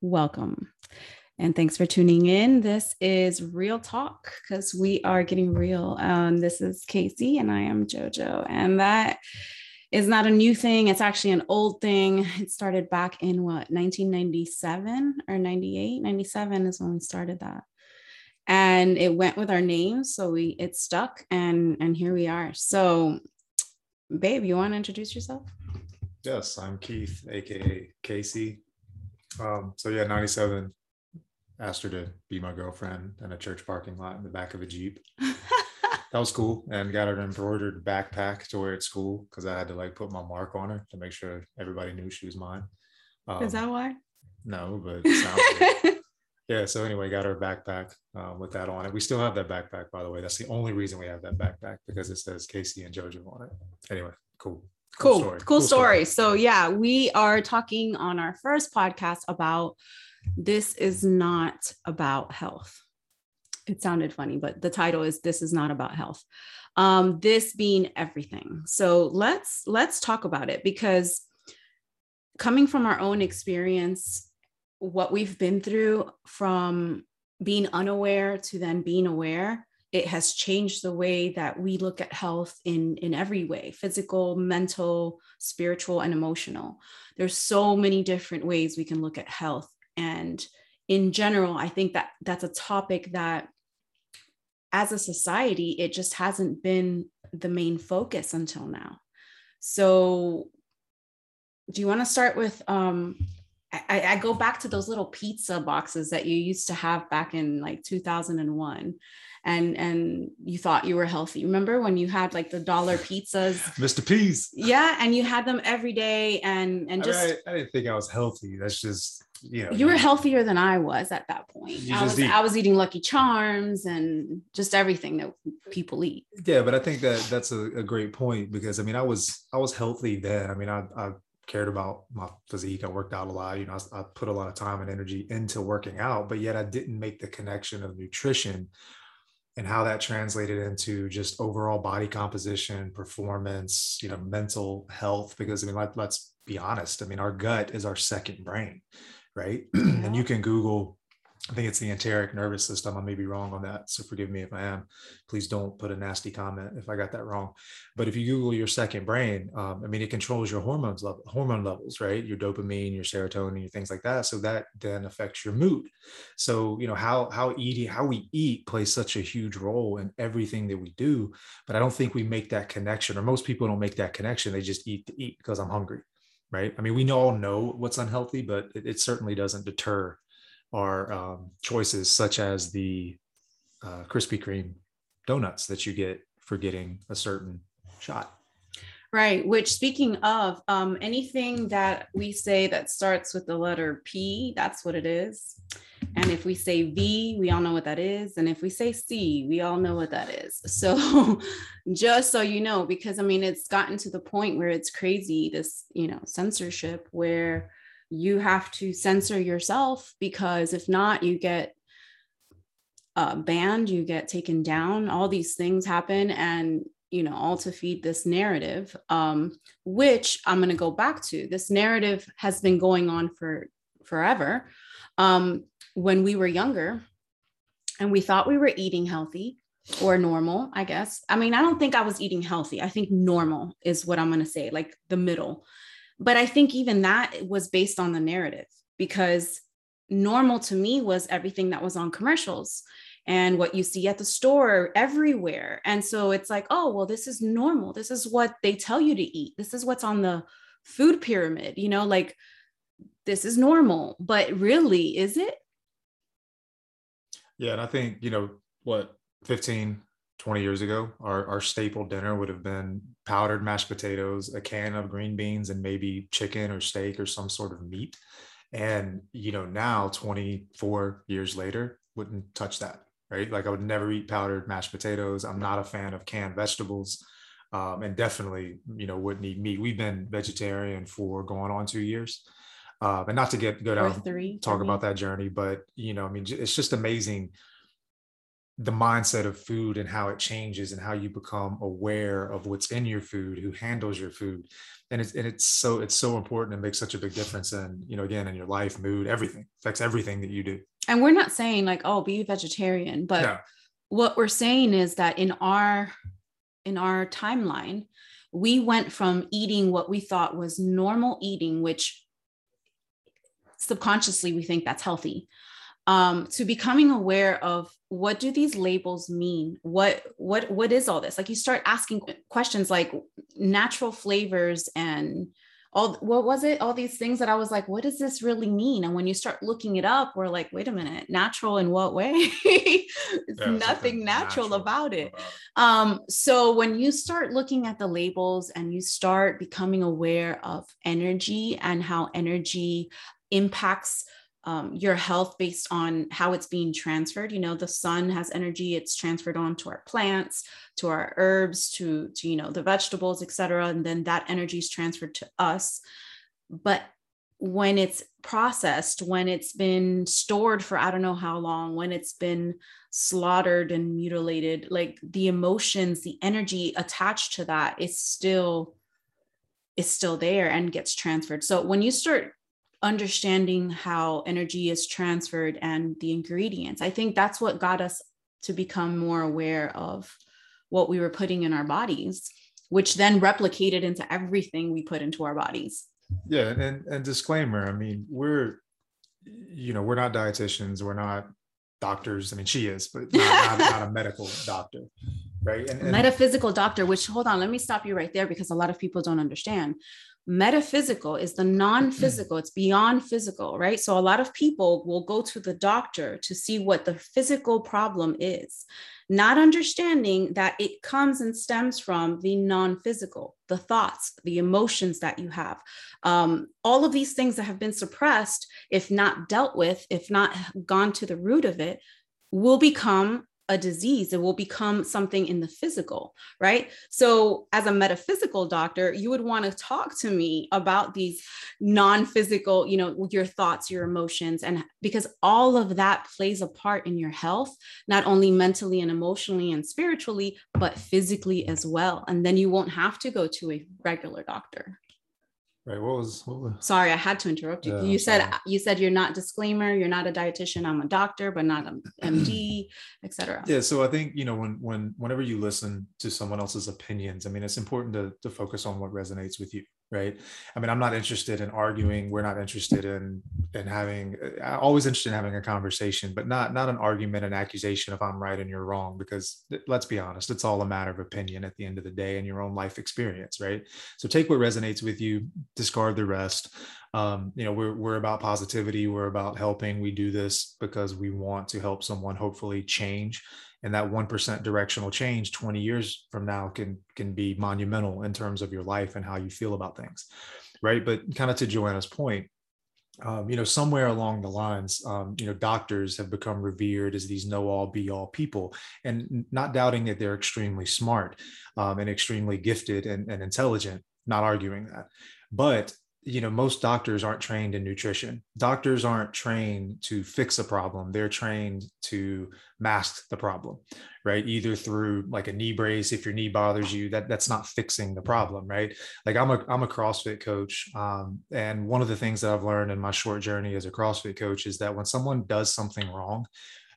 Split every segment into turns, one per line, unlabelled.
welcome. And thanks for tuning in. This is Real Talk because we are getting real. Um, this is Casey and I am JoJo. And that is not a new thing. It's actually an old thing. It started back in what, 1997 or 98? 97 is when we started that. And it went with our names. So we it stuck and and here we are. So babe, you want to introduce yourself?
Yes, I'm Keith, aka Casey. Um, so yeah, 97 asked her to be my girlfriend in a church parking lot in the back of a Jeep. that was cool. And got her an embroidered backpack to wear at school because I had to like put my mark on her to make sure everybody knew she was mine.
Um, Is that why?
No, but yeah. So anyway, got her a backpack um, with that on it. We still have that backpack, by the way. That's the only reason we have that backpack because it says Casey and JoJo on it. Anyway, cool
cool cool, story. cool story. so yeah we are talking on our first podcast about this is not about health it sounded funny but the title is this is not about health um this being everything so let's let's talk about it because coming from our own experience what we've been through from being unaware to then being aware it has changed the way that we look at health in in every way physical mental spiritual and emotional. There's so many different ways we can look at health. And in general i think that that's a topic that as a society it just hasn't been the main focus until now. So do you want to start with um I, I go back to those little pizza boxes that you used to have back in like 2001 and and you thought you were healthy. Remember when you had like the dollar pizzas,
Mr. P's?
Yeah, and you had them every day, and and just
I, mean, I, I didn't think I was healthy. That's just you know
you were healthier than I was at that point. I was eat. I was eating Lucky Charms and just everything that people eat.
Yeah, but I think that that's a, a great point because I mean I was I was healthy then. I mean I I cared about my physique. I worked out a lot. You know, I, I, put a lot of time and energy into working out, but yet I didn't make the connection of nutrition and how that translated into just overall body composition, performance, you know, mental health. Because I mean, let, let's be honest. I mean, our gut is our second brain, right? and you can Google I think it's the enteric nervous system. I may be wrong on that. So forgive me if I am. Please don't put a nasty comment if I got that wrong. But if you Google your second brain, um, I mean, it controls your hormones level, hormone levels, right? Your dopamine, your serotonin, your things like that. So that then affects your mood. So, you know, how, how eating, how we eat plays such a huge role in everything that we do. But I don't think we make that connection or most people don't make that connection. They just eat to eat because I'm hungry. Right. I mean, we all know what's unhealthy, but it, it certainly doesn't deter are um, choices such as the uh, Krispy Kreme donuts that you get for getting a certain shot.
Right. Which, speaking of um, anything that we say that starts with the letter P, that's what it is. And if we say V, we all know what that is. And if we say C, we all know what that is. So, just so you know, because I mean, it's gotten to the point where it's crazy this, you know, censorship where you have to censor yourself because if not, you get uh, banned, you get taken down. All these things happen, and you know, all to feed this narrative, um, which I'm going to go back to. This narrative has been going on for forever. Um, when we were younger, and we thought we were eating healthy or normal, I guess. I mean, I don't think I was eating healthy. I think normal is what I'm going to say, like the middle. But I think even that was based on the narrative because normal to me was everything that was on commercials and what you see at the store everywhere. And so it's like, oh, well, this is normal. This is what they tell you to eat. This is what's on the food pyramid, you know, like this is normal. But really, is it?
Yeah. And I think, you know, what, 15, 20 years ago, our, our staple dinner would have been powdered mashed potatoes, a can of green beans, and maybe chicken or steak or some sort of meat. And, you know, now 24 years later, wouldn't touch that, right? Like I would never eat powdered mashed potatoes. I'm not a fan of canned vegetables. Um, and definitely, you know, wouldn't eat meat. We've been vegetarian for going on two years. Uh, and not to get go down three, talk about that journey, but you know, I mean, it's just amazing the mindset of food and how it changes and how you become aware of what's in your food, who handles your food. And it's and it's so it's so important and makes such a big difference and you know, again, in your life, mood, everything affects everything that you do.
And we're not saying like, oh, be vegetarian, but no. what we're saying is that in our in our timeline, we went from eating what we thought was normal eating, which subconsciously we think that's healthy, um, to becoming aware of what do these labels mean? What what what is all this? Like you start asking questions like natural flavors and all what was it? All these things that i was like what does this really mean? And when you start looking it up we're like wait a minute natural in what way? It's yeah, nothing natural, natural, about it. Um so when you start looking at the labels and you start becoming aware of energy and how energy impacts um, your health based on how it's being transferred. You know, the sun has energy; it's transferred on to our plants, to our herbs, to to you know the vegetables, etc. And then that energy is transferred to us. But when it's processed, when it's been stored for I don't know how long, when it's been slaughtered and mutilated, like the emotions, the energy attached to that is still is still there and gets transferred. So when you start understanding how energy is transferred and the ingredients. I think that's what got us to become more aware of what we were putting in our bodies, which then replicated into everything we put into our bodies.
Yeah, and and disclaimer, I mean, we're you know, we're not dietitians, we're not doctors. I mean, she is, but not, not, not a medical doctor, right?
And, and, metaphysical doctor. Which hold on, let me stop you right there because a lot of people don't understand metaphysical is the non-physical. It's beyond physical right? So a lot of people will go to the doctor to see what the physical problem is not understanding that it comes and stems from the non-physical the thoughts the emotions that you have. Um, all of these things that have been suppressed if not dealt with if not gone to the root of it will become a disease it will become something in the physical right? So as a metaphysical doctor you would want to talk to me about these non-physical you know your thoughts your emotions and because all of that plays a part in your health not only mentally and emotionally and spiritually but physically as well. And then you won't have to go to a regular doctor
Right. What was, what was
sorry, I had to interrupt you. Yeah, you said sorry. you said you're not disclaimer, you're not a dietitian, I'm a doctor, but not an MD, etc.
Yeah. So I think, you know, when when whenever you listen to someone else's opinions, I mean, it's important to to focus on what resonates with you right? I mean i'm not interested in arguing. We're not interested in in having I'm always interested in having a conversation but not not an argument an accusation if i'm right and you're wrong because let's be honest it's all a matter of opinion at the end of the day and your own life experience right? So take what resonates with you discard the rest. Um, you know we're, we're about positivity. We're about helping. We do this because we want to help someone hopefully change and that 1% directional change 20 years from now can can be monumental in terms of your life and how you feel about things right? But kind of to joanna's point um, you know somewhere along the lines um, you know doctors have become revered as these know all be all people and not doubting that they're extremely smart um, and extremely gifted and, and intelligent not arguing that. But you know most doctors aren't trained in nutrition. Doctors aren't trained to fix a problem. They're trained to mask the problem right? Either through like a knee brace if your knee bothers you that that's not fixing the problem right? Like i'm a i'm a crossfit coach um, and one of the things that i've learned in my short journey as a crossfit coach is that when someone does something wrong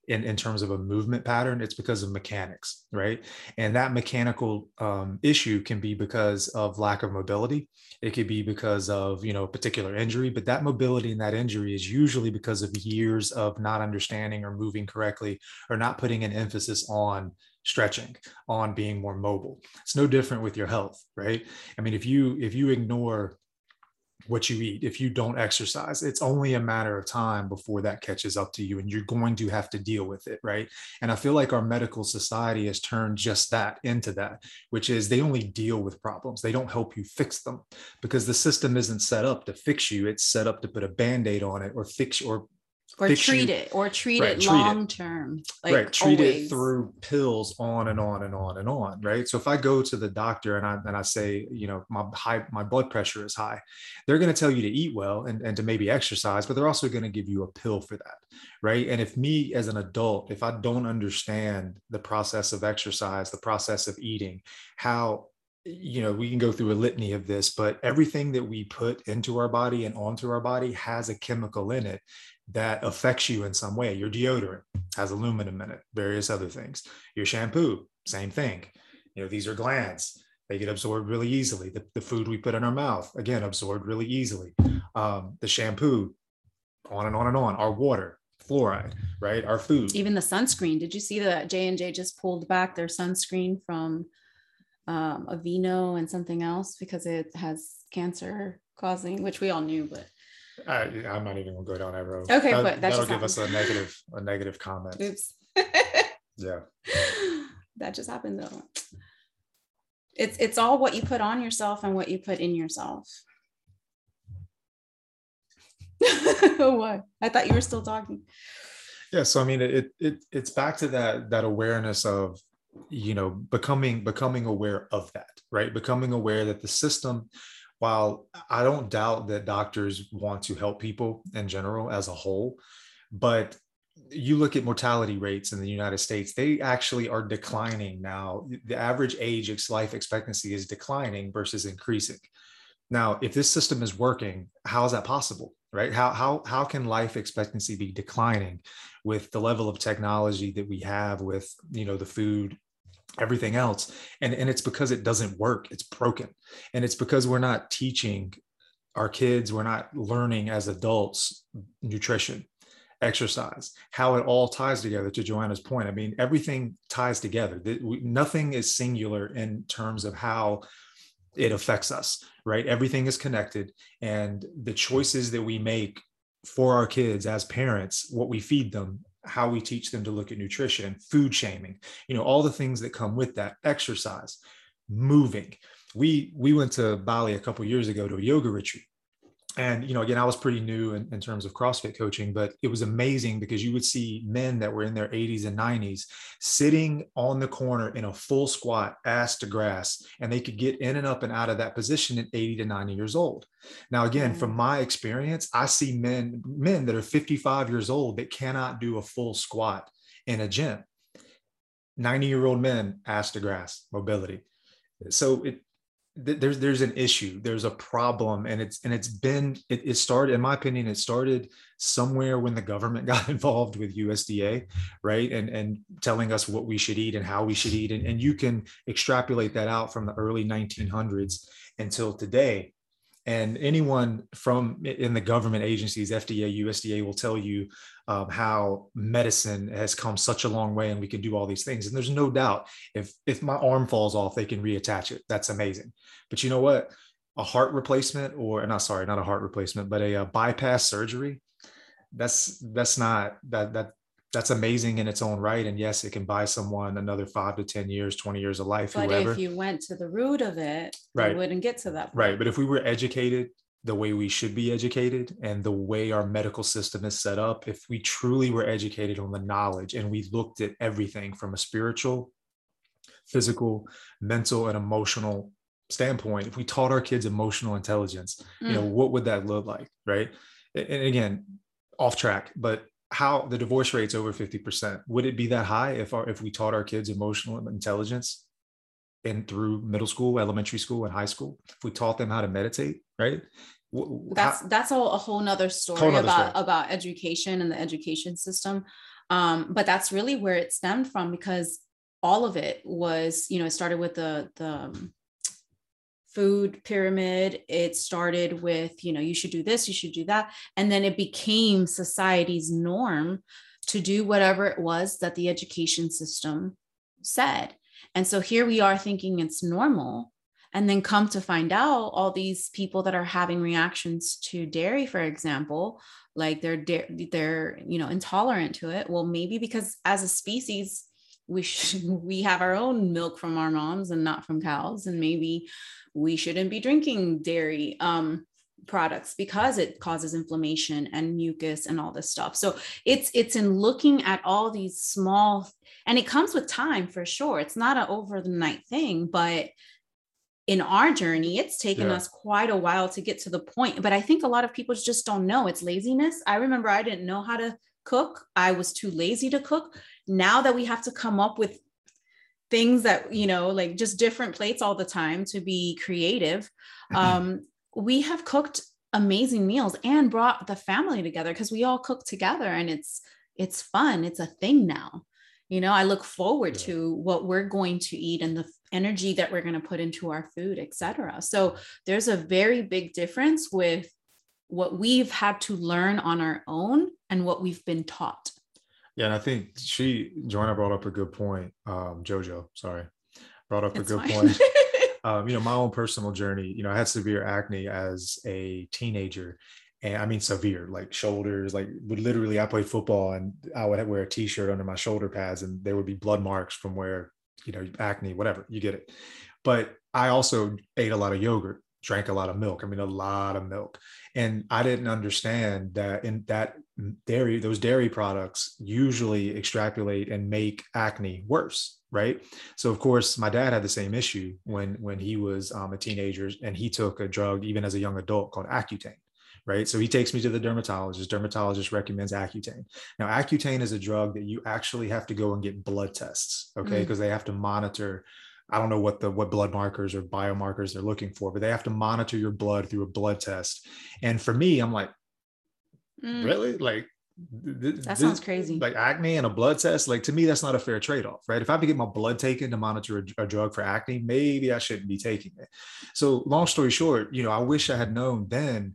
in, in terms of a movement pattern, it's because of mechanics, right? And that mechanical um, issue can be because of lack of mobility. It could be because of, you know, a particular injury, but that mobility and that injury is usually because of years of not understanding or moving correctly or not putting an emphasis on stretching on being more mobile it's no different with your health right i mean if you if you ignore what you eat if you don't exercise. It's only a matter of time before that catches up to you and you're going to have to deal with it right? And i feel like our medical society has turned just that into that which is they only deal with problems. They don't help you fix them because the system isn't set up to fix you. It's set up to put a band-aid on it or fix or
or treat
you-
it or treat
Right,
it long term like
right treat
always.
it through pills on and on and on and on right? So if i go to the doctor and i and i say you know my high my blood pressure is high they're going to tell you to eat well and, and to maybe exercise but they're also going to give you a pill for that right? And if me as an adult if i don't understand the process of exercise the process of eating how you know we can go through a litany of this but everything that we put into our body and onto our body has a chemical in it that affects you in some way. Your deodorant has aluminum in it various other things. Your shampoo same thing. You know these are glands. They get absorbed really easily. The, the food we put in our mouth again absorbed really easily. Um, the shampoo on and on and on. Our water fluoride right? Our food.
Even the sunscreen. Did you see that j&j just pulled back their sunscreen from um, Aveeno and something else because it has cancer causing which we all knew but
I, i'm not even gonna go down that road.
Okay,
that,
but that
that'll
just
give us a negative a negative comment.
Oops.
Yeah.
That just happened though. It's it's all what you put on yourself and what you put in yourself. Oh, what? I thought you were still talking.
Yeah so i mean it, it it's back to that that awareness of you know becoming becoming aware of that right? Becoming aware that the system while i don't doubt that doctors want to help people in general as a whole but you look at mortality rates in the united states they actually are declining now. The average age life expectancy is declining versus increasing. Now if this system is working how is that possible right? How how how can life expectancy be declining with the level of technology that we have with you know the food everything else. And and it's because it doesn't work it's broken. And it's because we're not teaching our kids we're not learning as adults nutrition exercise how it all ties together to joanna's point. I mean everything ties together. Nothing is singular in terms of how it affects us right? Everything is connected. And the choices that we make for our kids as parents what we feed them how we teach them to look at nutrition food shaming you know all the things that come with that exercise moving. We we went to bali a couple years ago to a yoga retreat and you know again i was pretty new in, in terms of crossfit coaching but it was amazing because you would see men that were in their 80s and 90s sitting on the corner in a full squat ass to grass and they could get in and up and out of that position at 80 to 90 years old. Now again
Mm.
from my experience i see men men that are 55 years old that cannot do a full squat in a gym. 90 year old men ass to grass mobility. So it th- there's there's an issue there's a problem and it's and it's been it, it started in my opinion it started somewhere when the government got involved with usda right? And and telling us what we should eat and how we should eat and, and you can extrapolate that out from the early 1900s until today and anyone from in the government agencies fda usda will tell you um, how medicine has come such a long way and we can do all these things. And there's no doubt if if my arm falls off they can reattach it. That's amazing. But you know what? A heart replacement or not sorry not a heart replacement but a, uh bypass surgery that's that's not that that that's amazing in its own right and yes it can buy someone another five to ten years 20 years of life
but
whoever
if you went to the root of it
Right.
you wouldn't get to that point.
Right. But if we were educated the way we should be educated and the way our medical system is set up, if we truly were educated on the knowledge and we looked at everything from a spiritual, physical, mental, and emotional standpoint, if we taught our kids emotional intelligence, you know,
Mm.
what would that look like? Right. And again, off track, but how the divorce rate's over 50%. Would it be that high if our if we taught our kids emotional intelligence and through middle school, elementary school, and high school, if we taught them how to meditate, right?
That's
how-
that's a, a whole nother story
Whole nother
about
story.
about education and the education system um, but that's really where it stemmed from because all of it was you know it started with the the um, food pyramid. It started with you know you should do this you should do that. And then it became society's norm to do whatever it was that the education system said. And so here we are thinking it's normal. And then come to find out all these people that are having reactions to dairy for example like they're they're you know intolerant to it. Well maybe because as a species we sh- we have our own milk from our moms and not from cows and maybe we shouldn't be drinking dairy um products because it causes inflammation and mucus and all this stuff. So it's it's in looking at all these small and it comes with time for sure. It's not an over the night thing, but in our journey, it's taken yeah. us quite a while to get to the point. But I think a lot of people just don't know it's laziness. I remember I didn't know how to cook, I was too lazy to cook. Now that we have to come up with things that, you know, like just different plates all the time to be creative, um, we have cooked amazing meals and brought the family together because we all cook together and it's it's fun it's a thing now you know i look forward yeah. to what we're going to eat and the energy that we're going to put into our food, etc. So there's a very big difference with what we've had to learn on our own and what we've been taught.
Yeah, and I think she Joanna brought up a good point. Um, Jojo, sorry, brought up it's a good fine. point. um, you know, my own personal journey. You know, I had severe acne as a teenager, and I mean severe, like shoulders, like would literally. I played football, and I would wear a T-shirt under my shoulder pads, and there would be blood marks from where you know, acne, whatever, you get it. But I also ate a lot of yogurt, drank a lot of milk. I mean, a lot of milk. And I didn't understand that in that dairy, those dairy products usually extrapolate and make acne worse. Right. So of course, my dad had the same issue when when he was um, a teenager and he took a drug even as a young adult called Accutane right? So he takes me to the dermatologist. Dermatologist recommends Accutane. Now, Accutane is a drug that you actually have to go and get blood tests, okay? Because mm. they have to monitor. I don't know what the what blood markers or biomarkers they're looking for, but they have to monitor your blood through a blood test. And for me, I'm like, mm. really? Like
that this, sounds crazy.
Like acne and a blood test, like to me, that's not a fair trade off, right? If I have to get my blood taken to monitor a, a, drug for acne, maybe I shouldn't be taking it. So, long story short, you know, I wish I had known then.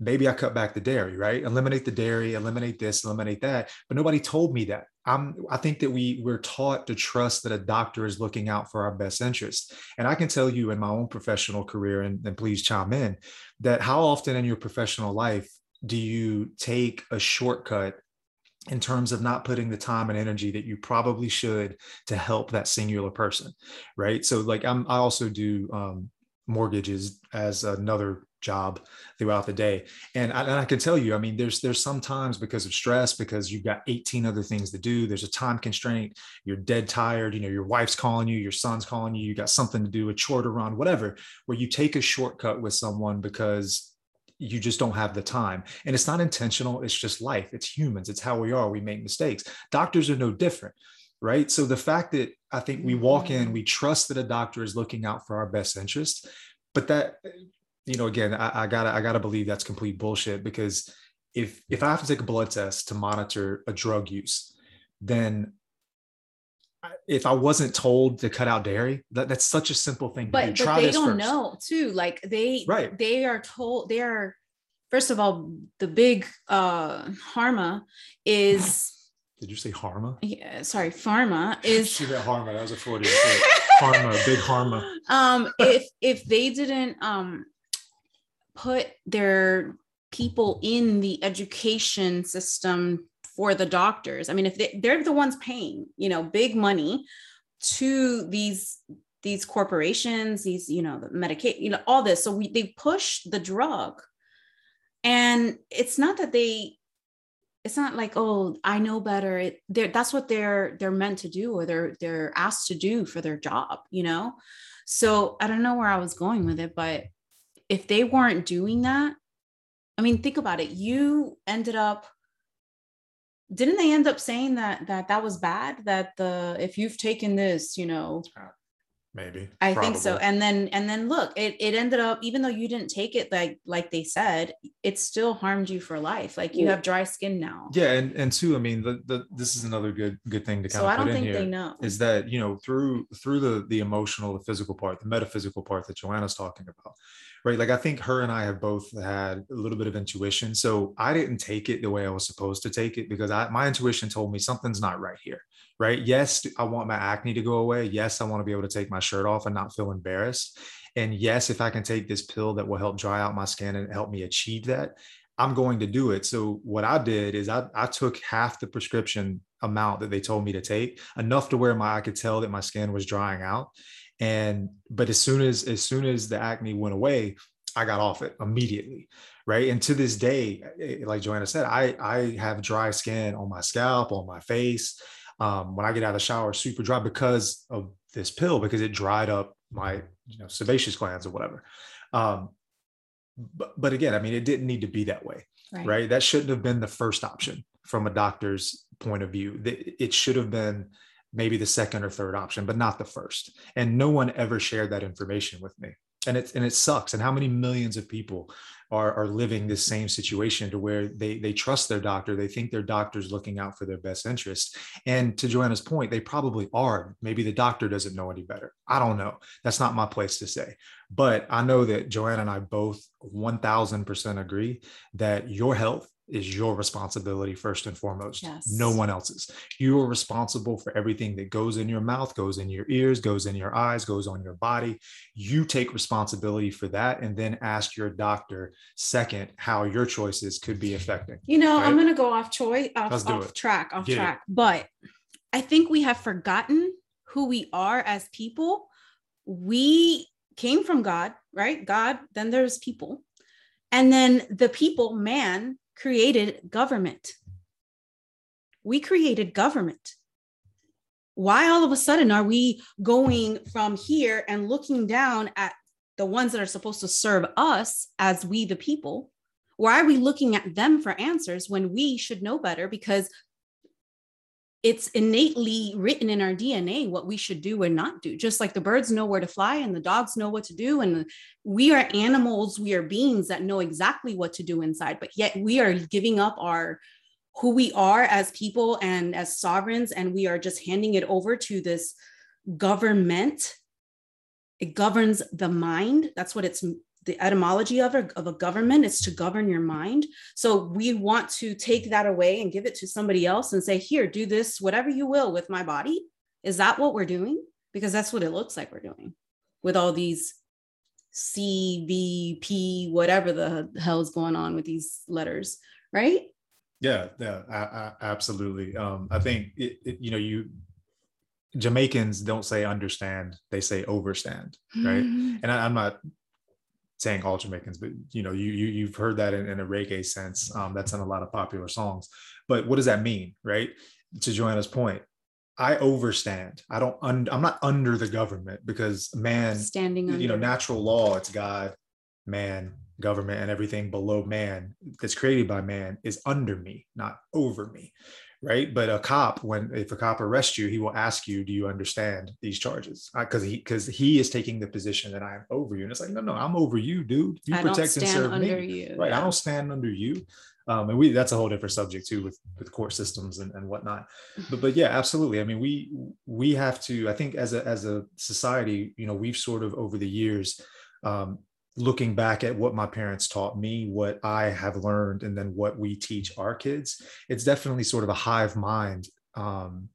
Maybe I cut back the dairy, right? Eliminate the dairy, eliminate this, eliminate that. But nobody told me that. I'm. I think that we we're taught to trust that a doctor is looking out for our best interest. And I can tell you in my own professional career, and, and please chime in, that how often in your professional life do you take a shortcut in terms of not putting the time and energy that you probably should to help that singular person right so like i'm i also do um, mortgages as another job throughout the day and I, and I can tell you i mean there's there's sometimes because of stress because you've got 18 other things to do there's a time constraint you're dead tired you know your wife's calling you your son's calling you you got something to do a chore to run whatever where you take a shortcut with someone because you just don't have the time. And it's not intentional, it's just life. It's humans, it's how we are. We make mistakes. Doctors are no different, right? So the fact that I think we walk in, mm-hmm. we trust that a doctor is looking out for our best interest, but that, you know, again, I, I gotta, I gotta believe that's complete bullshit because if if I have to take a blood test to monitor a drug use, then if I wasn't told to cut out dairy, that, that's such a simple thing.
But, but they don't first. know too. Like they, right. they are told they are, first of all, the big uh harma is.
Did you say harma?
Yeah, sorry, pharma is.
she said harma. That was a 40. harma, big harma.
Um, if if they didn't um put their people in the education system for the doctors. I mean, if they, they're the ones paying, you know, big money to these these corporations, these, you know, the Medicaid, you know, all this. So we they push the drug. And it's not that they it's not like oh i know better. It, that's what they're they're meant to do or they're they're asked to do for their job you know? So i don't know where i was going with it but if they weren't doing that i mean think about it. You ended up didn't they end up saying that that that was bad? That the if you've taken this you know
maybe
i probably. think so and then and then look it, it ended up even though you didn't take it like like they said it still harmed you for life like you have dry skin now
yeah and and two i mean the, the this is another good good thing to kind so of I don't put think in here they know. is that you know through through the the emotional the physical part the metaphysical part that joanna's talking about right? Like I think her and I have both had a little bit of intuition. So I didn't take it the way I was supposed to take it because I, my intuition told me something's not right here, right? Yes, I want my acne to go away. Yes, I want to be able to take my shirt off and not feel embarrassed. And yes, if I can take this pill that will help dry out my skin and help me achieve that, I'm going to do it. So what I did is I, I took half the prescription amount that they told me to take, enough to where my I could tell that my skin was drying out and but as soon as as soon as the acne went away I got off it immediately. Right. And to this day, eh, like Joanna said, I, I have dry skin on my scalp, on my face. Um, when I get out of the shower, super dry because of this pill, because it dried up my you know, sebaceous glands or whatever. Um, but, but again, I mean, it didn't need to be that way. Right. right. That shouldn't have been the first option from a doctor's point of view. It should have been maybe the second or third option, but not the first. And no one ever shared that information with me. And it's and it sucks. And how many millions of people are, are living this same situation to where they they trust their doctor, they think their doctor's looking out for their best interest. And to Joanna's point, they probably are. Maybe the doctor doesn't know any better. I don't know. That's not my place to say. But I know that Joanna and I both 1000% agree that your health is your responsibility first and foremost yes. no one else's you are responsible for everything that goes in your mouth goes in your ears goes in your eyes goes on your body you take responsibility for that and then ask your doctor second how your choices could be affecting
you know right? i'm going to go off choice off, off track off Get track it. but i think we have forgotten who we are as people we came from god right god then there's people and then the people man created government. We created government. Why all of a sudden are we going from here and looking down at the ones that are supposed to serve us as we the people? Why are we looking at them for answers when we should know better? Because it's innately written in our DNA what we should do and not do. Just like the birds know where to fly and the dogs know what to do. And we are animals, we are beings that know exactly what to do inside, but yet we are giving up our who we are as people and as sovereigns, and we are just handing it over to this government. It governs the mind. That's what it's the etymology of a, of a government is to govern your mind. So we want to take that away and give it to somebody else and say, here, do this, whatever you will with my body. Is that what we're doing? Because that's what it looks like we're doing with all these CVP, whatever the hell is going on with these letters, right?
Yeah, yeah, I, I, absolutely. Um, I think it, it, you know, you Jamaicans don't say understand; they say overstand, right? Mm-hmm. And I, am not saying all Jamaicans, but you know, you, you you've heard that in, in a reggae sense. Um, that's in a lot of popular songs. But what does that mean, right? To Joanna's point, I overstand. I don't. Un, I'm not under the government because man,
standing. Under.
You know, natural law. It's God, man, government, and everything below man that's created by man is under me, not over me right? But a cop when if a cop arrests you he will ask you do you understand these charges? Because he because he is taking the position that i'm over you. And it's like no no i'm over you dude. You
I protect and serve me. you.
right yeah. i don't stand under you. Um, and we that's a whole different subject too with with court systems and, and whatnot. But but yeah absolutely. I mean we we have to i think as a as a society you know we've sort of over the years um, looking back at what my parents taught me, what I have learned, and then what we teach our kids, it's definitely sort of a hive mind um,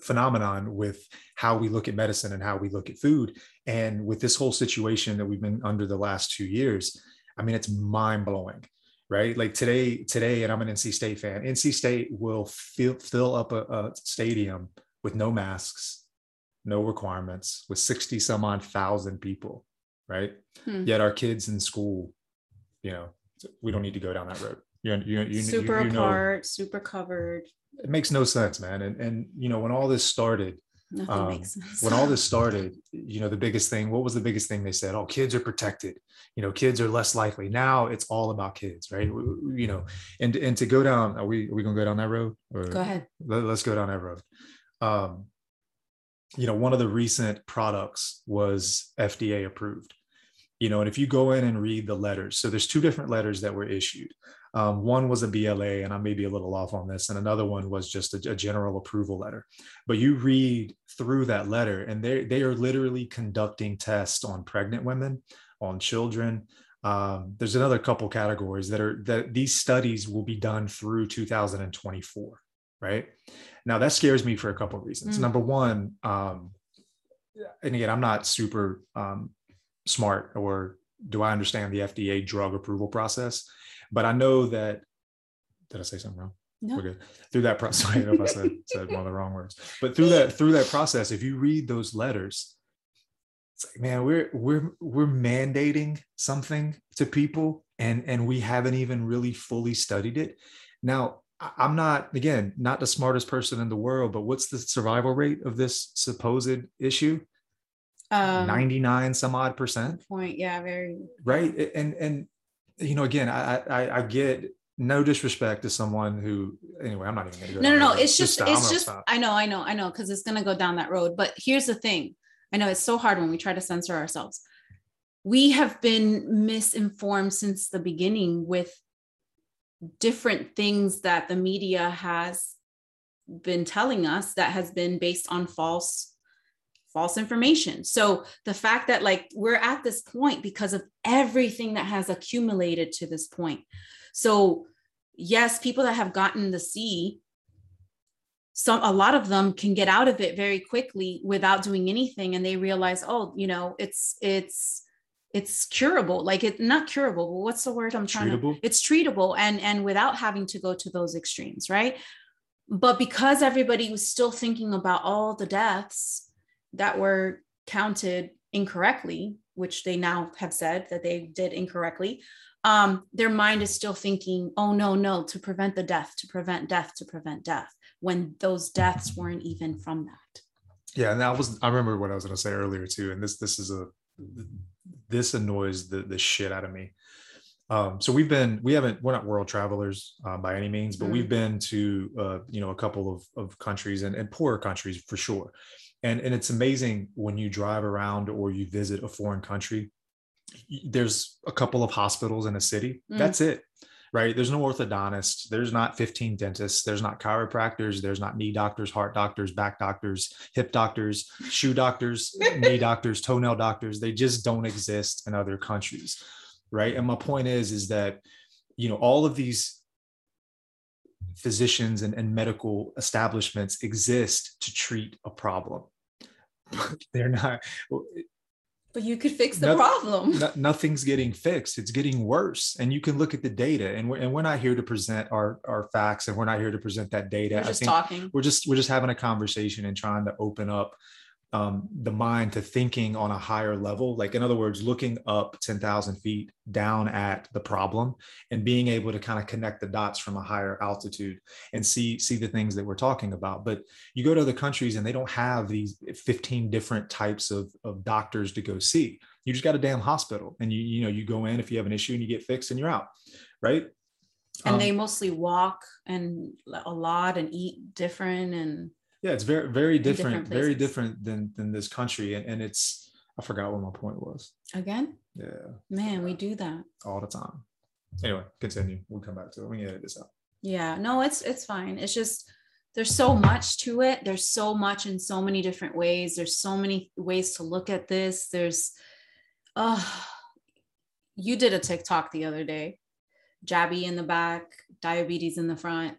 phenomenon with how we look at medicine and how we look at food. And with this whole situation that we've been under the last two years, I mean, it's mind blowing. Right. Like today, today, and I'm an NC State fan. NC State will fill, fill up a, a stadium with no masks, no requirements, with 60 some odd thousand people right? Hmm. Yet our kids in school, you know, we don't need to go down that road. You, you, you,
super you, you apart, know, super covered.
It makes no sense, man. And and you know, when all this started, um, when all this started, you know, the biggest thing, what was the biggest thing they said? Oh, kids are protected. You know, kids are less likely. Now it's all about kids, right? You know, and and to go down, are we are we gonna go down that road?
Or go ahead.
Let, us go down that road. Um, you know, one of the recent products was FDA approved. You know, and if you go in and read the letters, so there's two different letters that were issued. Um, one was a BLA, and I may be a little off on this, and another one was just a, a, general approval letter. But you read through that letter, and they they are literally conducting tests on pregnant women, on children. Um, there's another couple categories that are that these studies will be done through 2024, right? Now that scares me for a couple of reasons. Mm. Number one, um, and again, I'm not super um, smart or do I understand the FDA drug approval process, but I know that. Did I say something wrong?
No.
We're good. Through that process, I don't know if I said, said one of the wrong words, but through that through that process, if you read those letters, it's like man we're we're we're mandating something to people and and we haven't even really fully studied it now i'm not again not the smartest person in the world but what's the survival rate of this supposed issue? Um, 99 some odd percent.
point yeah very.
Right? And and you know again i i, I get no disrespect to someone who anyway i'm not even gonna
go no no no it's just, just it's just i know i know i know because it's gonna go down that road but here's the thing. I know it's so hard when we try to censor ourselves. We have been misinformed since the beginning with different things that the media has been telling us that has been based on false false information. So the fact that like we're at this point because of everything that has accumulated to this point. So yes, people that have gotten the C some a lot of them can get out of it very quickly without doing anything and they realize oh you know it's it's it's curable like it not curable but what's the word i'm trying treatable. to it's treatable and and without having to go to those extremes right but because everybody was still thinking about all the deaths that were counted incorrectly which they now have said that they did incorrectly um, their mind is still thinking oh no no to prevent the death to prevent death to prevent death when those deaths weren't even from that.
Yeah, and that was I remember what I was going to say earlier too, and this this is a this annoys the the shit out of me. Um, so we've been we haven't we're not world travelers uh, by any means, but mm-hmm. we've been to uh, you know a couple of of countries and, and poorer countries for sure. And and it's amazing when you drive around or you visit a foreign country. There's a couple of hospitals in a city. Mm-hmm. That's it right? There's no orthodontist. There's not 15 dentists. There's not chiropractors. There's not knee doctors, heart doctors, back doctors, hip doctors, shoe doctors, knee doctors, toenail doctors. They just don't exist in other countries, right? And my point is, is that, you know, all of these physicians and, and medical establishments exist to treat a problem. They're not
but you could fix the problem.
No, nothing's getting fixed. It's getting worse. And you can look at the data. And we're, and we're not here to present our, our facts and we're not here to present that data.
We're just talking.
We're just we're just having a conversation and trying to open up um, the mind to thinking on a higher level. Like, in other words, looking up 10,000 feet down at the problem and being able to kind of connect the dots from a higher altitude and see, see the things that we're talking about. But you go to other countries and they don't have these 15 different types of, of doctors to go see. You just got a damn hospital and you, you know, you go in if you have an issue and you get fixed and you're out. Right.
And um, they mostly walk and a lot and eat different and
yeah it's very very different, different very different than than this country and, and it's i forgot what my point was.
Again?
Yeah.
Man we do that.
All the time. Anyway continue. We'll come back to it. We can edit this out.
Yeah no it's it's fine. It's just there's so much to it. There's so much in so many different ways. There's so many ways to look at this. There's oh you did a tiktok the other day. Jabby in the back diabetes in the front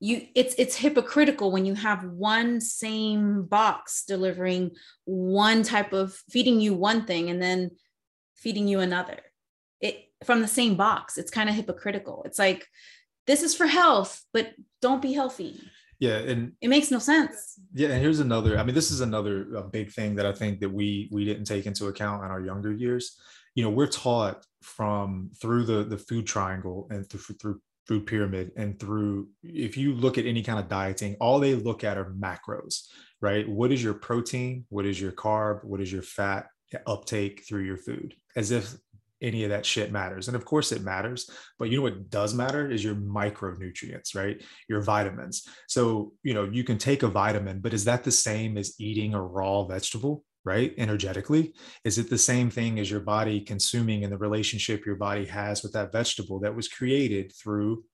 you it's it's hypocritical when you have one same box delivering one type of feeding you one thing and then feeding you another. It from the same box. It's kind of hypocritical. It's like this is for health but don't be healthy.
Yeah and
it makes no sense.
Yeah and here's another i mean this is another uh, big thing that i think that we we didn't take into account in our younger years. You know we're taught from through the the food triangle and through through food pyramid and through if you look at any kind of dieting all they look at are macros right? What is your protein? What is your carb? What is your fat uptake through your food? As if any of that shit matters. And of course it matters but you know what does matter is your micronutrients right? Your vitamins. So you know you can take a vitamin but is that the same as eating a raw vegetable right? Energetically. Is it the same thing as your body consuming and the relationship your body has with that vegetable that was created through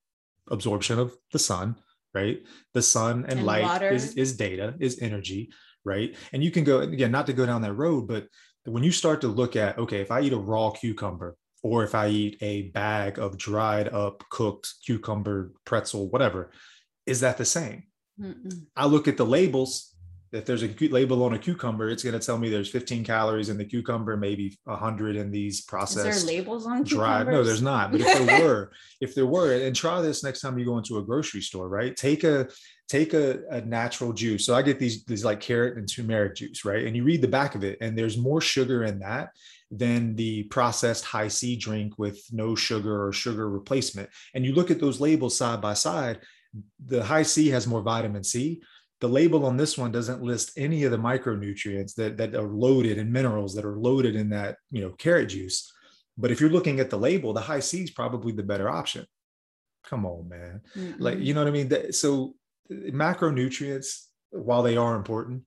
absorption of the sun, right? The sun and, and light is, is data, is energy, right? And you can go, again, not to go down that road, but when you start to look at, okay, if I eat a raw cucumber, or if I eat a bag of dried up, cooked cucumber, pretzel, whatever, is that the same? Mm-mm. I look at the labels if there's a label on a cucumber, it's going to tell me there's 15 calories in the cucumber, maybe 100 in these processed.
Is there labels on
dry? No, there's not. But if there were, if there were, and try this next time you go into a grocery store, right? Take a take a, a natural juice. So I get these these like carrot and turmeric juice, right? And you read the back of it, and there's more sugar in that than the processed Hi-C drink with no sugar or sugar replacement. And you look at those labels side by side, the Hi-C has more vitamin C the label on this one doesn't list any of the micronutrients that, that are loaded and minerals that are loaded in that you know carrot juice. But if you're looking at the label the Hi-C is probably the better option. Come on man. Mm-hmm. like you know what i mean? So macronutrients while they are important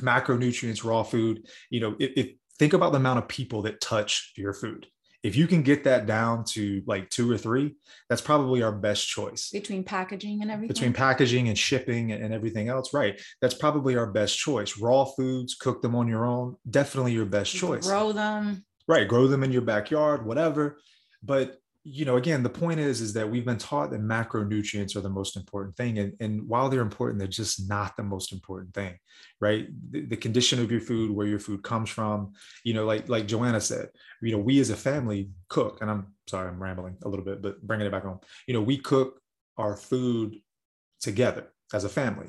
macronutrients raw food you know if, if think about the amount of people that touch your food if you can get that down to like two or three, that's probably our best choice.
Between packaging and everything.
Between packaging and shipping and everything else, right? That's probably our best choice. Raw foods, cook them on your own, definitely your best choice.
Grow them.
Right, grow them in your backyard, whatever. But you know again the point is is that we've been taught that macronutrients are the most important thing and, and while they're important they're just not the most important thing right? The, the, condition of your food where your food comes from you know like like joanna said you know we as a family cook and i'm sorry i'm rambling a little bit but bringing it back home you know we cook our food together as a family.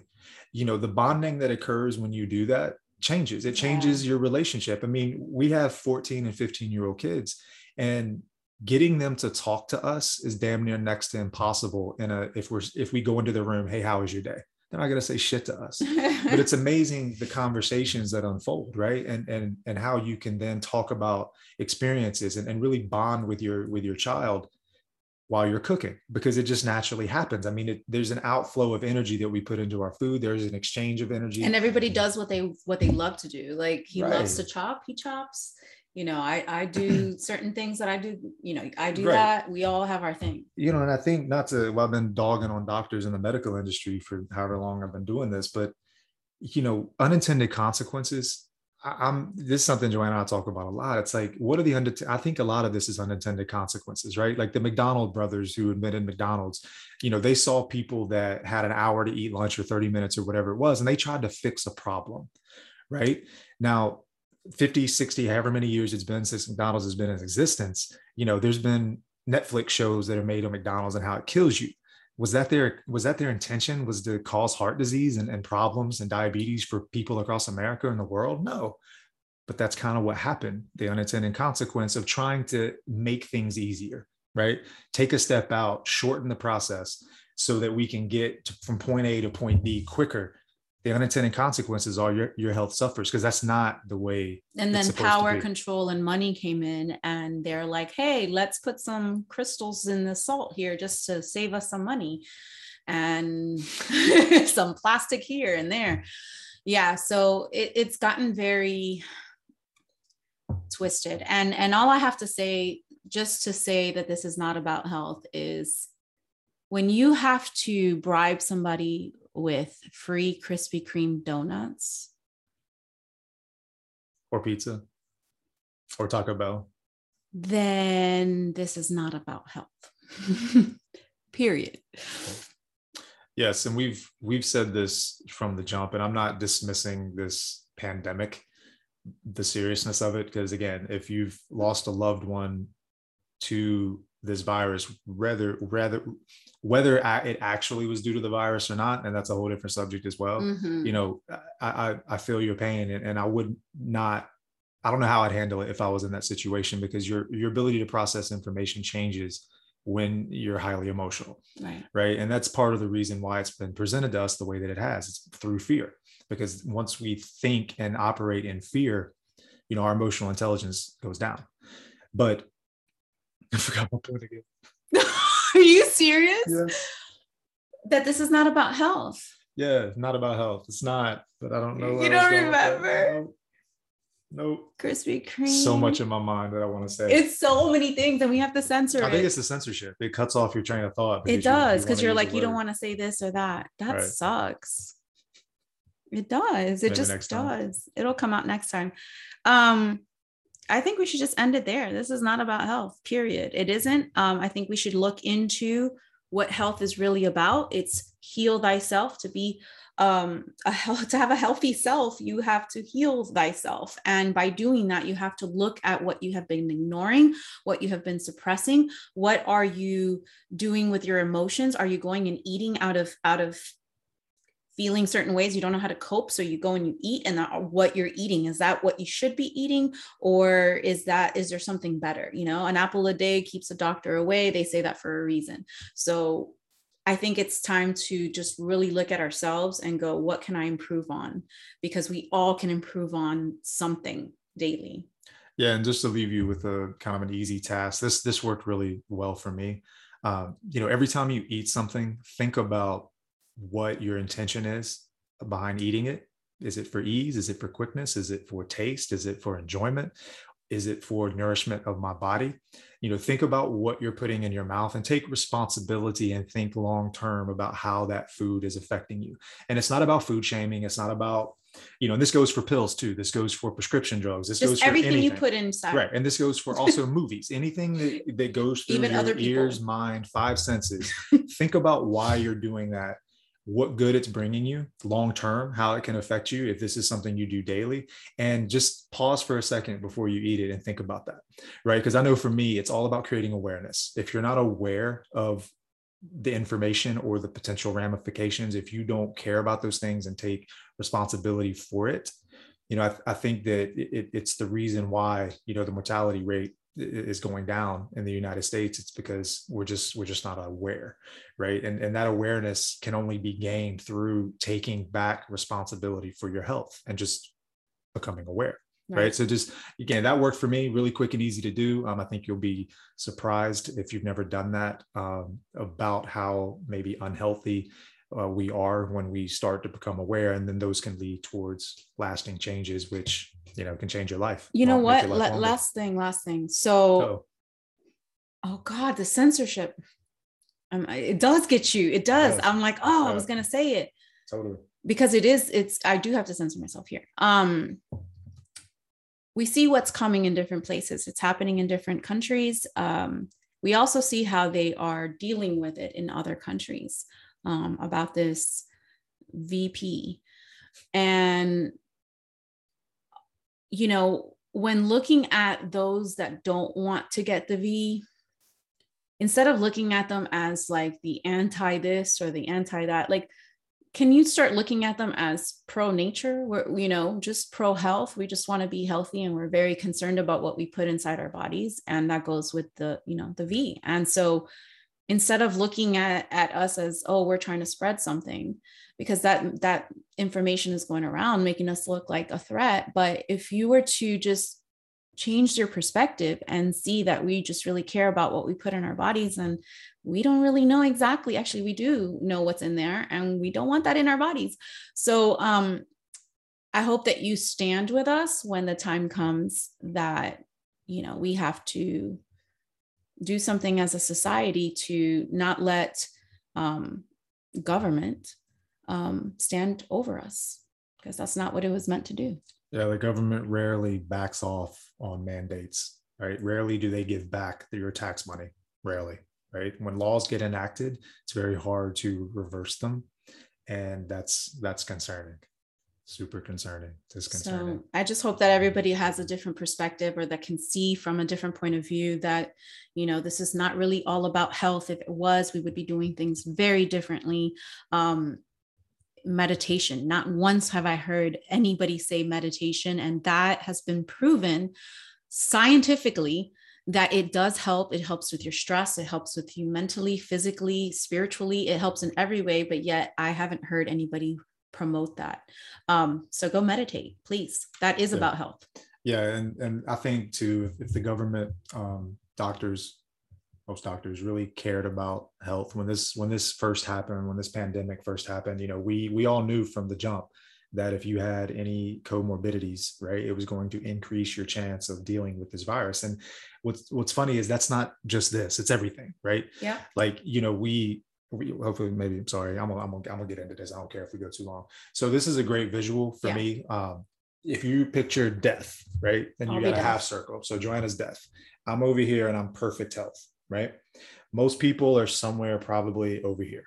You know the bonding that occurs when you do that changes. It changes yeah. your relationship. I mean we have 14 and 15 year old kids and getting them to talk to us is damn near next to impossible in a if we're if we go into the room hey how was your day they're not going to say shit to us but it's amazing the conversations that unfold right and and and how you can then talk about experiences and, and really bond with your with your child while you're cooking because it just naturally happens. I mean, it, there's an outflow of energy that we put into our food. There's an exchange of energy,
and everybody does what they what they love to do. Like he right. loves to chop, he chops you know i i do certain things that i do you know i do right. that. We all have our thing.
You know and i think not to well i've been dogging on doctors in the medical industry for however long i've been doing this but you know unintended consequences I, am this is something joanna and i talk about a lot. It's like what are the under i think a lot of this is unintended consequences right? Like the mcdonald brothers who invented mcdonald's you know they saw people that had an hour to eat lunch or 30 minutes or whatever it was and they tried to fix a problem right? Now 50, 60, however many years it's been since McDonald's has been in existence, you know, there's been Netflix shows that are made on McDonald's and how it kills you. Was that their was that their intention? Was to cause heart disease and, and problems and diabetes for people across America and the world? No. But that's kind of what happened. The unintended consequence of trying to make things easier, right? Take a step out, shorten the process so that we can get to, from point A to point B quicker the unintended consequences are your, your health suffers because that's not the way
and then power control and money came in and they're like hey let's put some crystals in the salt here just to save us some money and some plastic here and there. Yeah so it, it's gotten very twisted. And and all i have to say just to say that this is not about health is when you have to bribe somebody with free Krispy Kreme donuts.
Or pizza. Or Taco Bell.
Then this is not about health. Period.
Yes, and we've we've said this from the jump, and I'm not dismissing this pandemic, the seriousness of it, because again, if you've lost a loved one to this virus, whether rather whether it actually was due to the virus or not, and that's a whole different subject as well. Mm-hmm. You know, I, I, I feel your pain, and, and I would not. I don't know how I'd handle it if I was in that situation because your your ability to process information changes when you're highly emotional,
right?
Right, and that's part of the reason why it's been presented to us the way that it has. It's through fear, because once we think and operate in fear, you know, our emotional intelligence goes down. But I forgot my point again.
Are you serious? That this is not about health.
Yeah, not about health. It's not, but I don't know.
You don't remember?
Nope.
Krispy Kreme.
So much in my mind that I want to say.
It's so many things, and we have to censor
I
it.
think it's the censorship. It cuts off your train of thought.
It does because you, are like, you don't want to say this or that. That right. sucks. It does. It Maybe just does. It'll come out next time. Um, I think we should just end it there. This is not about health, period. It isn't. Um, I think we should look into what health is really about. It's heal thyself to be um a health, to have a healthy self you have to heal thyself and by doing that you have to look at what you have been ignoring what you have been suppressing what are you doing with your emotions are you going and eating out of out of feeling certain ways you don't know how to cope so you go and you eat and that, what you're eating is that what you should be eating or is that is there something better you know an apple a day keeps a doctor away they say that for a reason so I think it's time to just really look at ourselves and go, what can I improve on? Because we all can improve on something daily.
Yeah, and just to leave you with a kind of an easy task, this this worked really well for me. Um, you know, every time you eat something, think about what your intention is behind eating it. Is it for ease? Is it for quickness? Is it for taste? Is it for enjoyment? Is it for nourishment of my body? You know, think about what you're putting in your mouth and take responsibility and think long term about how that food is affecting you. And it's not about food shaming. It's not about you know, and this goes for pills too. This goes for prescription drugs. This
Just
goes for
everything
anything.
you put inside.
Right. And this goes for also movies. Anything that, that goes through
Even
your
other people.
ears, mind, five senses. Think about why you're doing that what good it's bringing you long term, how it can affect you if this is something you do daily. And just pause for a second before you eat it and think about that, right? Because I know for me, it's all about creating awareness. If you're not aware of the information or the potential ramifications, if you don't care about those things and take responsibility for it, you know, I, I think that it, it's the reason why, you know, the mortality rate is going down in the United States, it's because we're just we're just not aware, right? And and that awareness can only be gained through taking back responsibility for your health and just becoming aware. Right. right. So just again, that worked for me really quick and easy to do. Um, I think you'll be surprised if you've never done that um, about how maybe unhealthy uh, we are when we start to become aware and then those can lead towards lasting changes which you know can change your life.
You know what? last thing last thing. So oh. oh god the censorship. Um, it does get you. It does. I'm like oh yeah. i was gonna say it.
totally.
Because it is it's i do have to censor myself here. Um we see what's coming in different places. It's happening in different countries. Um we also see how they are dealing with it in other countries um, about this VP. And, you know, when looking at those that don't want to get the V, instead of looking at them as like the anti this or the anti that, like, can you start looking at them as pro nature? We're, you know, just pro health. We just want to be healthy and we're very concerned about what we put inside our bodies. And that goes with the, you know, the V. And so, instead of looking at, at us as oh we're trying to spread something because that that information is going around making us look like a threat. But if you were to just change your perspective and see that we just really care about what we put in our bodies and we don't really know exactly actually we do know what's in there and we don't want that in our bodies. So um i hope that you stand with us when the time comes that you know we have to do something as a society to not let um, government um, stand over us because that's not what it was meant to do.
Yeah, the government rarely backs off on mandates, right? Rarely do they give back your tax money. Rarely, right? When laws get enacted, it's very hard to reverse them, and that's that's concerning super concerning disconcerting
so i just hope that everybody has a different perspective or that can see from a different point of view that you know this is not really all about health if it was we would be doing things very differently um meditation not once have i heard anybody say meditation and that has been proven scientifically that it does help. It helps with your stress. It helps with you mentally, physically, spiritually. It helps in every way. But yet, I haven't heard anybody promote that. Um, so go meditate, please. That is
yeah.
about health.
Yeah, and and I think too, if, if the government um, doctors, most doctors really cared about health when this when this first happened, when this pandemic first happened, you know, we we all knew from the jump that if you had any comorbidities, right, it was going to increase your chance of dealing with this virus. And what's what's funny is that's not just this; it's everything, right?
Yeah.
Like you know, we hopefully maybe I'm sorry I'm gonna, I'm, gonna, I'm gonna get into this I don't care if we go too long so this is a great visual for yeah. me um, if you picture death right then you I'll got a half circle so Joanna's death I'm over here and I'm perfect health right most people are somewhere probably over here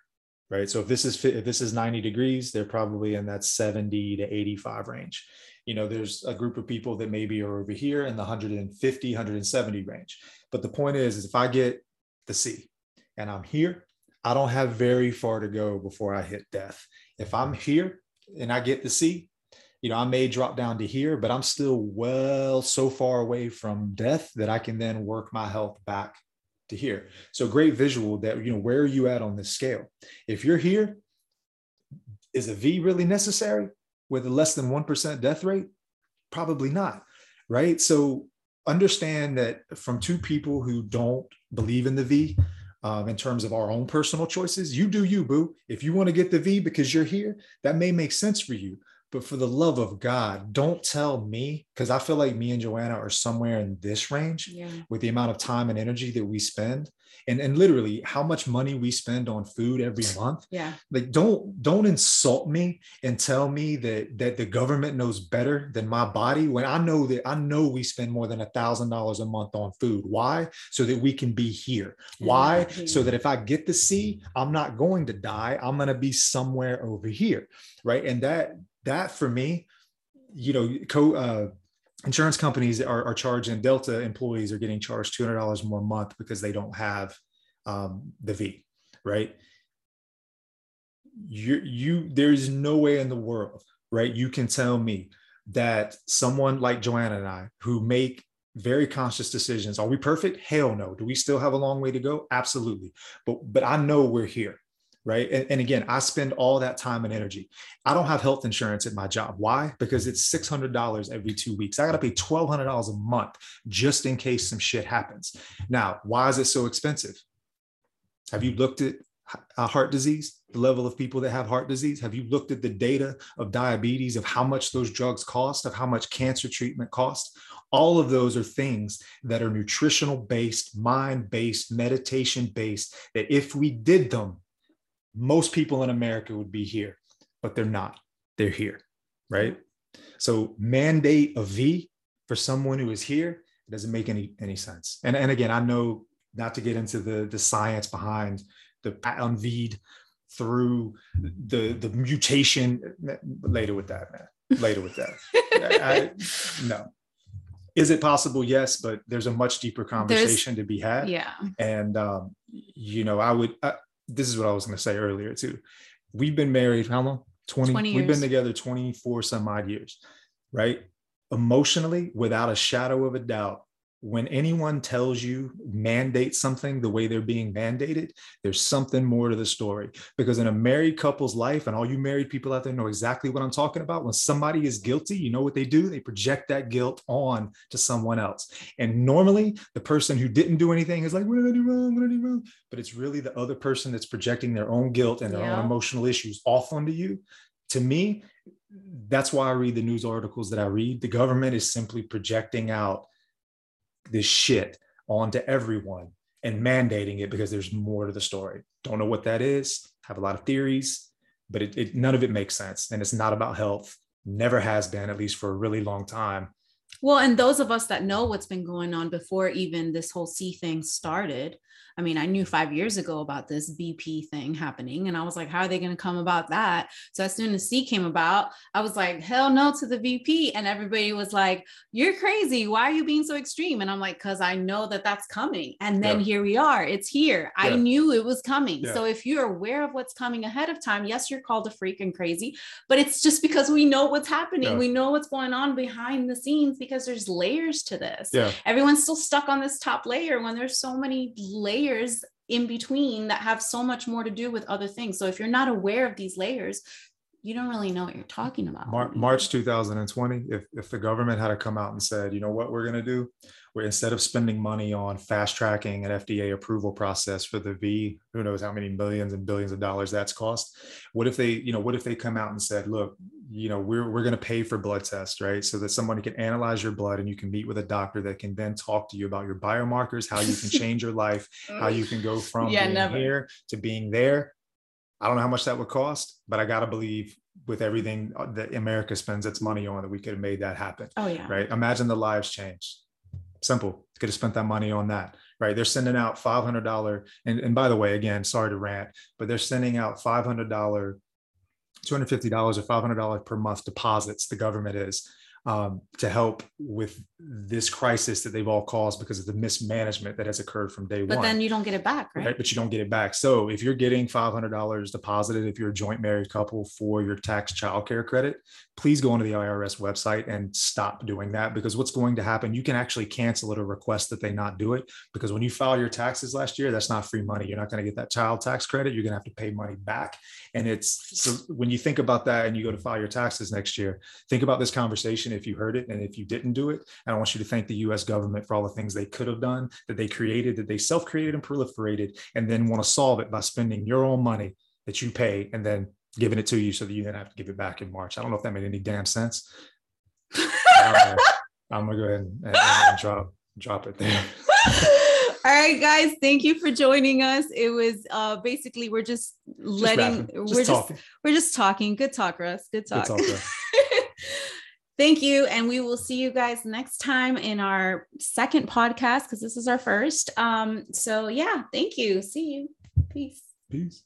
right? So if this is if this is 90 degrees, they're probably in that 70 to 85 range. You know, there's a group of people that maybe are over here in the 150, 170 range. But the point is, is if I get the C and I'm here, I don't have very far to go before I hit death. If I'm here and I get to see, you know, I may drop down to here, but I'm still well so far away from death that I can then work my health back to here. So great visual that, you know, where are you at on this scale? If you're here, is a V really necessary with a less than 1% death rate? Probably not. Right. So understand that from two people who don't believe in the V, um, in terms of our own personal choices, you do you, boo. If you want to get the V because you're here, that may make sense for you. But for the love of God, don't tell me because I feel like me and Joanna are somewhere in this range yeah. with the amount of time and energy that we spend and, and literally how much money we spend on food every month.
Yeah.
Like don't don't insult me and tell me that that the government knows better than my body when I know that I know we spend more than a thousand dollars a month on food. Why? So that we can be here. Why? So that if I get the C, I'm not going to die. I'm gonna be somewhere over here. Right. And that that for me, you know, co uh, insurance companies are, are charging Delta employees are getting charged $200 more a month because they don't have um, the V, right? You, you, there's no way in the world, right? You can tell me that someone like Joanna and I, who make very conscious decisions, are we perfect? Hell no. Do we still have a long way to go? Absolutely. But, but I know we're here right? And, and, again, I spend all that time and energy. I don't have health insurance at my job. Why? Because it's $600 every two weeks. I got to pay $1,200 a month just in case some shit happens. Now, why is it so expensive? Have you looked at uh, heart disease, the level of people that have heart disease? Have you looked at the data of diabetes, of how much those drugs cost, of how much cancer treatment costs? All of those are things that are nutritional based, mind based, meditation based, that if we did them, most people in America would be here, but they're not. They're here, right? So mandate a V for someone who is here it doesn't make any any sense. And and again, I know not to get into the the science behind the on VEED through the the mutation later with that man later with that I, no is it possible yes but there's a much deeper conversation there's, to be had
yeah
and um, you know i would I, this is what I was going to say earlier too. We've been married how long? 20, 20 we've been together 24 some odd years, right? Emotionally, without a shadow of a doubt, when anyone tells you mandate something the way they're being mandated, there's something more to the story. Because in a married couple's life, and all you married people out there know exactly what I'm talking about. When somebody is guilty, you know what they do? They project that guilt on to someone else. And normally, the person who didn't do anything is like, "What did I do wrong? What did I do wrong?" But it's really the other person that's projecting their own guilt and their yeah. own emotional issues off onto you. To me, that's why I read the news articles that I read. The government is simply projecting out this shit onto everyone and mandating it because there's more to the story. Don't know what that is. Have a lot of theories, but it, it, none of it makes sense. And it's not about health. Never has been, at least for a really long time.
Well, and those of us that know what's been going on before even this whole C thing started, I mean, I knew five years ago about this BP thing happening, and I was like, how are they going to come about that? So as soon as C came about, I was like, hell no to the VP. And everybody was like, you're crazy. Why are you being so extreme? And I'm like, because I know that that's coming. And then yeah. here we are. It's here. Yeah. I knew it was coming. Yeah. So if you're aware of what's coming ahead of time, yes, you're called a freak and crazy, but it's just because we know what's happening. We know what's going on behind the scenes because there's layers to this.
Yeah.
Everyone's still stuck on this top layer when there's so many layers layers in between that have so much more to do with other things. So if you're not aware of these layers, you don't really know what you're talking about.
Mar- March 2020, if, if the government had to come out and said, you know what we're going to do, where instead of spending money on fast tracking an FDA approval process for the V, who knows how many millions and billions of dollars that's cost. What if they, you know, what if they come out and said, look, you know, we're, we're going to pay for blood tests, right? So that somebody can analyze your blood and you can meet with a doctor that can then talk to you about your biomarkers, how you can change your life, how you can go from yeah, being never. here to being there. I don't know how much that would cost, but I got to believe with everything uh, that America spends its money on that we could have made that happen.
Oh yeah.
Right. Imagine the lives changed Simple. Could have spent that money on that, right? They're sending out $500. And, and by the way, again, sorry to rant, but they're sending out $500, $250 or $500 per month deposits, the government is um, to help with this crisis that they've all caused because of the mismanagement that has occurred from day
but
one.
But then you don't get it back, right? right?
But you don't get it back. So if you're getting $500 deposited, if you're a joint married couple for your tax childcare credit, please go onto the IRS website and stop doing that because what's going to happen, you can actually cancel it or request that they not do it because when you file your taxes last year, that's not free money. You're not going to get that child tax credit. You're going to have to pay money back. And it's so when you think about that and you go to file your taxes next year, think about this conversation if you heard it and if you didn't do it. And I want you to thank the US government for all the things they could have done, that they created, that they self created and proliferated, and then want to solve it by spending your own money that you pay and then giving it to you so that you then have to give it back in March. I don't know if that made any damn sense. uh, I'm gonna go ahead and, and, and drop drop it there.
All right, guys, thank you for joining us. It was uh basically we're just letting just we're just we're just talking. Good talk, Russ. Good talk. Good talk thank you. And we will see you guys next time in our second podcast because this is our first. Um, so yeah, thank you. See you. Peace.
Peace.